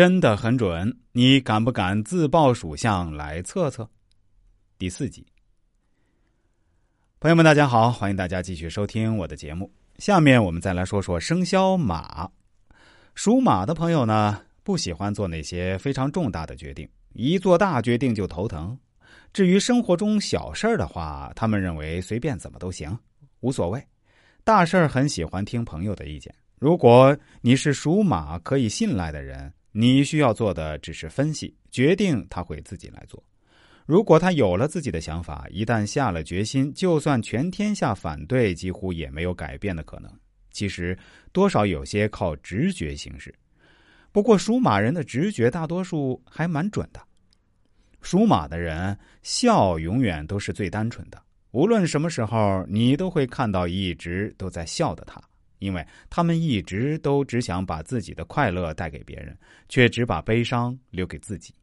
真的很准，你敢不敢自报属相来测测？第四集，朋友们，大家好，欢迎大家继续收听我的节目。下面我们再来说说生肖马。属马的朋友呢，不喜欢做那些非常重大的决定，一做大决定就头疼。至于生活中小事儿的话，他们认为随便怎么都行，无所谓。大事儿很喜欢听朋友的意见。如果你是属马可以信赖的人，你需要做的只是分析，决定他会自己来做。如果他有了自己的想法，一旦下了决心，就算全天下反对，几乎也没有改变的可能。其实多少有些靠直觉行事。不过属马人的直觉大多数还蛮准的。属马的人笑永远都是最单纯的，无论什么时候，你都会看到一直都在笑的他。因为他们一直都只想把自己的快乐带给别人，却只把悲伤留给自己。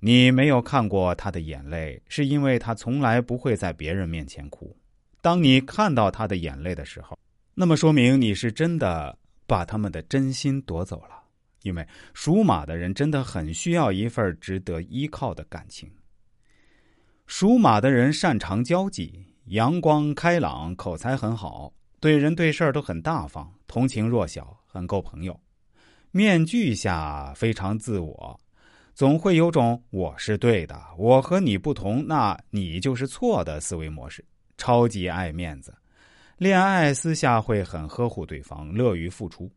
你没有看过他的眼泪，是因为他从来不会在别人面前哭。当你看到他的眼泪的时候，那么说明你是真的把他们的真心夺走了。因为属马的人真的很需要一份值得依靠的感情。属马的人擅长交际，阳光开朗，口才很好。对人对事都很大方，同情弱小，很够朋友。面具下非常自我，总会有种我是对的，我和你不同，那你就是错的思维模式。超级爱面子，恋爱私下会很呵护对方，乐于付出。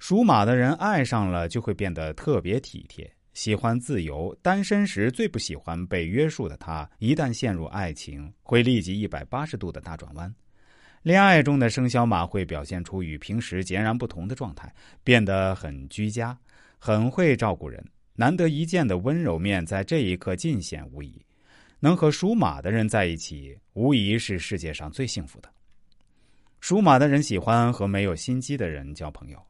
属马的人爱上了就会变得特别体贴，喜欢自由。单身时最不喜欢被约束的他，一旦陷入爱情，会立即一百八十度的大转弯。恋爱中的生肖马会表现出与平时截然不同的状态，变得很居家，很会照顾人，难得一见的温柔面在这一刻尽显无疑。能和属马的人在一起，无疑是世界上最幸福的。属马的人喜欢和没有心机的人交朋友，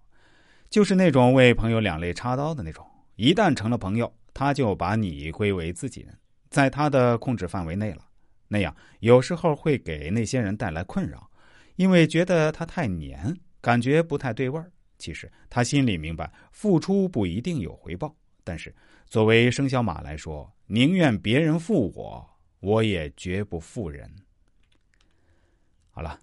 就是那种为朋友两肋插刀的那种。一旦成了朋友，他就把你归为自己人，在他的控制范围内了。那样有时候会给那些人带来困扰。因为觉得他太黏，感觉不太对味儿。其实他心里明白，付出不一定有回报。但是作为生肖马来说，宁愿别人负我，我也绝不负人。好了。